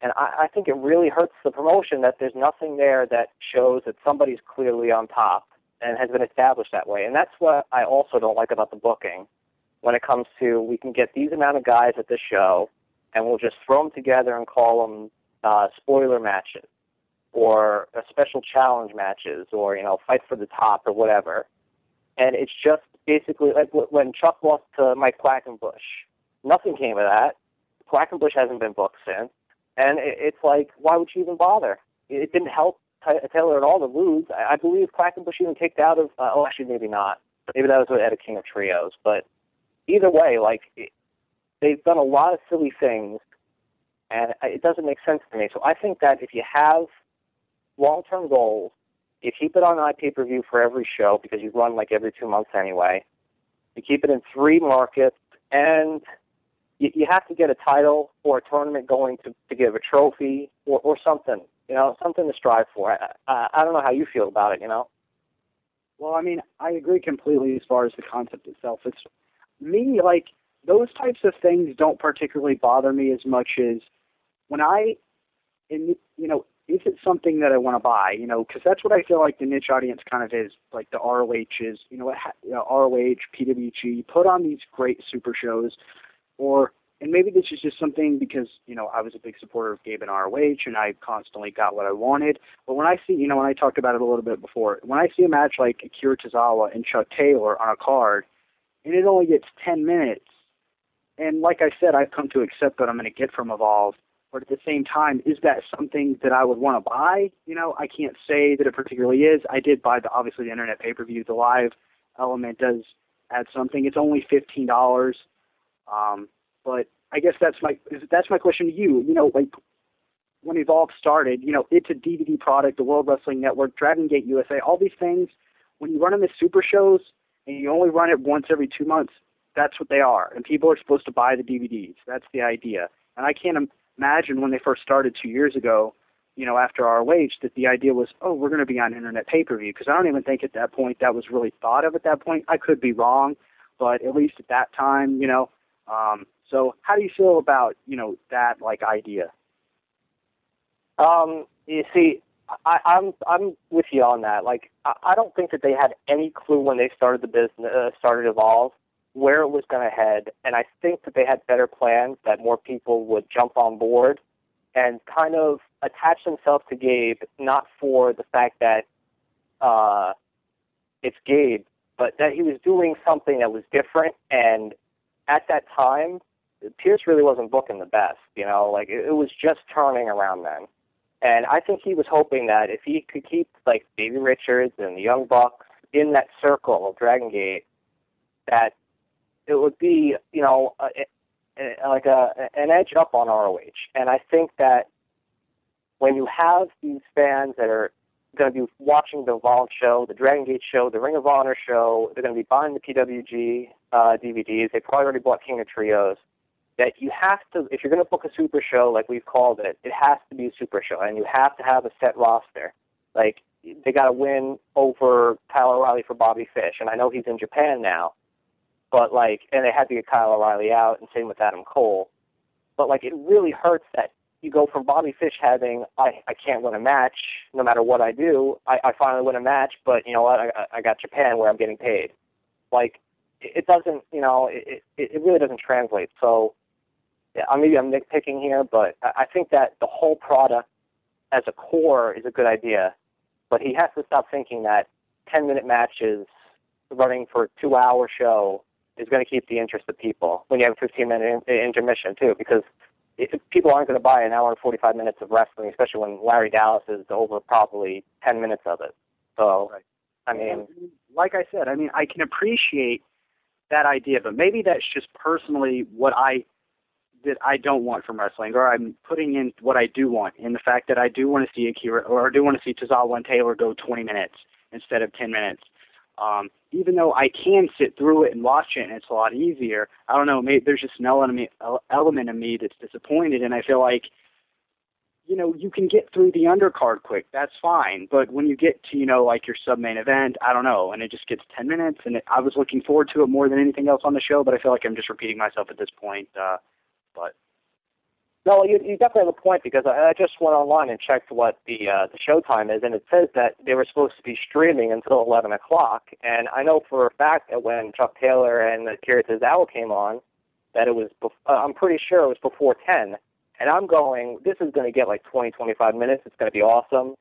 B: and I, I think it really hurts the promotion that there's nothing there that shows that somebody's clearly on top and has been established that way. And that's what I also don't like about the booking when it comes to we can get these amount of guys at the show and we'll just throw them together and call them uh, spoiler matches or uh, special challenge matches or, you know, fight for the top or whatever. And it's just basically like when Chuck lost to Mike Quackenbush, nothing came of that. Quackenbush hasn't been booked since. And it's like, why would you even bother? It didn't help Taylor at all to lose. I believe Quackenbush even kicked out of. Uh, oh, actually, maybe not. Maybe that was at a King of Trios. But either way, like it, they've done a lot of silly things, and it doesn't make sense to me. So I think that if you have long-term goals, you keep it on iPay-per-view for every show because you run like every two months anyway. You keep it in three markets, and you, you have to get a title or a tournament going to, to give a trophy or, or something, you know, something to strive for. I, I, I don't know how you feel about it, you know.
A: Well, I mean, I agree completely as far as the concept itself. It's me like those types of things don't particularly bother me as much as when I, in you know, is it something that I want to buy? You know, because that's what I feel like the niche audience kind of is. Like the ROH is, you know, you know ROH, PWG, put on these great super shows or and maybe this is just something because you know I was a big supporter of Gabe and ROH, and I constantly got what I wanted. But when I see, you know, when I talked about it a little bit before, when I see a match like Akira Tozawa and Chuck Taylor on a card, and it only gets 10 minutes, and like I said, I've come to accept what I'm going to get from Evolve. But at the same time, is that something that I would want to buy? You know, I can't say that it particularly is. I did buy the obviously the internet pay per view. The live element does add something. It's only fifteen dollars. Um, but I guess that's my that's my question to you. You know, like when Evolve started, you know, it's a DVD product, the World Wrestling Network, Dragon Gate USA, all these things. When you run them as super shows and you only run it once every two months, that's what they are, and people are supposed to buy the DVDs. That's the idea. And I can't imagine when they first started two years ago, you know, after ROH, that the idea was, oh, we're going to be on internet pay-per-view. Because I don't even think at that point that was really thought of at that point. I could be wrong, but at least at that time, you know, um, so how do you feel about you know that like idea?
B: Um, you see, I, I'm I'm with you on that. Like, I, I don't think that they had any clue when they started the business, uh, started Evolve, where it was going to head, and I think that they had better plans that more people would jump on board and kind of attach themselves to Gabe, not for the fact that uh, it's Gabe, but that he was doing something that was different and at that time, Pierce really wasn't booking the best. You know, like it, it was just turning around then. And I think he was hoping that if he could keep like Davey Richards and the Young Bucks in that circle of Dragon Gate, that it would be, you know, a, a, like a an edge up on ROH. And I think that when you have these fans that are going to be watching the Evolve show, the Dragon Gate show, the Ring of Honor show. They're going to be buying the PWG uh, DVDs. They probably already bought King of Trios. That you have to, if you're going to book a super show like we've called it, it has to be a super show, and you have to have a set roster. Like they got to win over Kyle O'Reilly for Bobby Fish, and I know he's in Japan now, but like, and they had to get Kyle O'Reilly out, and same with Adam Cole. But like, it really hurts that you go from Bobby Fish having I I can't win a match no matter what I do. I, I finally win a match, but you know what? I I got Japan where I'm getting paid. Like it doesn't, you know, it it, really doesn't translate. So yeah, maybe I'm nitpicking here, but I think that the whole product as a core is a good idea, but he has to stop thinking that 10 minute matches running for a two hour show is going to keep the interest of people when you have a 15 minute uh, intermission too, because it, people aren't going to buy an hour and 45 minutes of wrestling, especially when Larry Dallas is over probably 10 minutes of it. So, right. I mean,
A: like I said, I mean, I can appreciate that idea, but maybe that's just personally what I that I don't want from wrestling, or I'm putting in what I do want, in the fact that I do want to see Akira, or I do want to see Tozawa and Taylor go 20 minutes instead of 10 minutes. Um, even though I can sit through it and watch it and it's a lot easier, I don't know, maybe there's just an element, element of me that's disappointed and I feel like, you know, you can get through the undercard quick, that's fine. But when you get to, you know, like your sub main event, I don't know, and it just gets 10 minutes and it, I was looking forward to it more than anything else on the show, but I feel like I'm just repeating myself at this point. Uh, but
B: no, you, you definitely have a point because I, I just went online and checked what the uh, the show time is, and it says that they were supposed to be streaming until 11 o'clock. And I know for a fact that when Chuck Taylor and Akira Tozawa came on, that it was. Bef- uh, I'm pretty sure it was before 10. And I'm going, this is going to get like 20, 25 minutes. It's going to be awesome.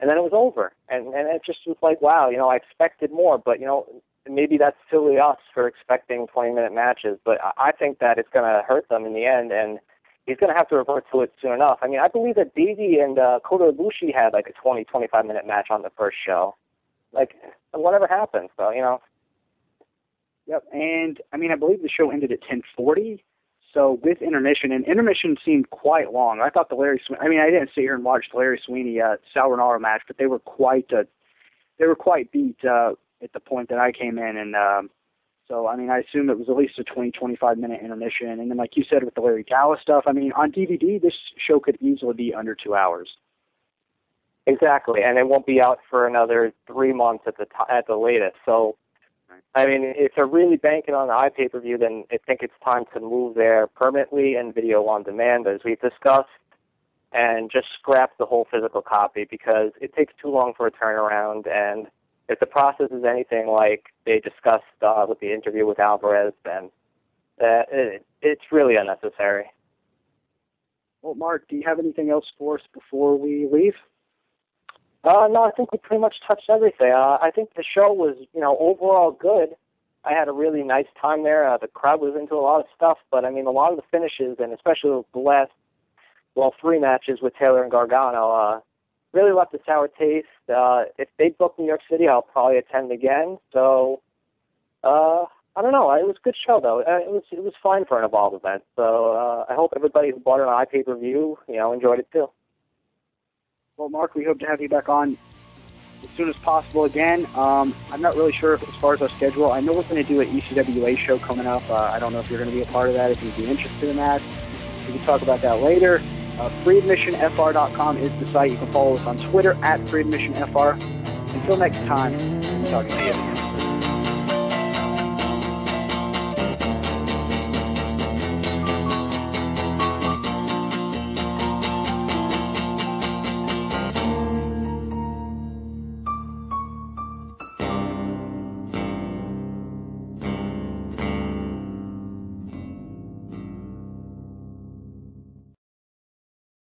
B: And then it was over, and and it just was like, wow, you know, I expected more, but you know, maybe that's silly us for expecting 20 minute matches, but I, I think that it's going to hurt them in the end, and he's going to have to revert to it soon enough. I mean, I believe that Davey and uh, Kota Ibushi had like a 20, 25 minute match on the first show. Like, whatever happens, though, you know.
A: Yep, and I mean, I believe the show ended at 10:40. So with intermission, and intermission seemed quite long. I thought the Larry, Sweeney, I mean, I didn't sit here and watch the Larry Sweeney uh, Sal Rinauro match, but they were quite, uh, they were quite beat uh, at the point that I came in, and um, so, I mean, I assume it was at least a 20, 25 minute intermission. And then, like you said, with the Larry Dallas stuff, I mean, on DVD, this show could easily be under two hours.
B: Exactly, and it won't be out for another three months at the t- at the latest. So, I mean, if they're really banking on the iPay per view, then I think it's time to move there permanently and video on demand, as we've discussed, and just scrap the whole physical copy because it takes too long for a turnaround and if the process is anything like they discussed uh, with the interview with Alvarez, then Uh, it, it's really unnecessary.
A: Well, Mark, do you have anything else for us before we leave?
B: Uh, no, I think we pretty much touched everything. Uh, I think the show was, you know, overall good. I had a really nice time there. Uh, the crowd was into a lot of stuff, but I mean, a lot of the finishes, and especially the last, well, three matches with Taylor and Gargano, uh, really left a sour taste. Uh, if they book New York City, I'll probably attend again. So, uh, I don't know. It was a good show though. Uh, it was it was fine for an Evolve event. So uh, I hope everybody who bought it on iPay per view, you know, enjoyed it too.
A: Well, Mark, we hope to have you back on as soon as possible again. Um, I'm not really sure if, as far as our schedule. I know we're going to do an ECWA show coming up. Uh, I don't know if you're going to be a part of that. If you'd be interested in that, we can talk about that later. Uh, freeadmissionfr.com is the site. You can follow us on Twitter at freeadmissionfr. Until next time, talk to you.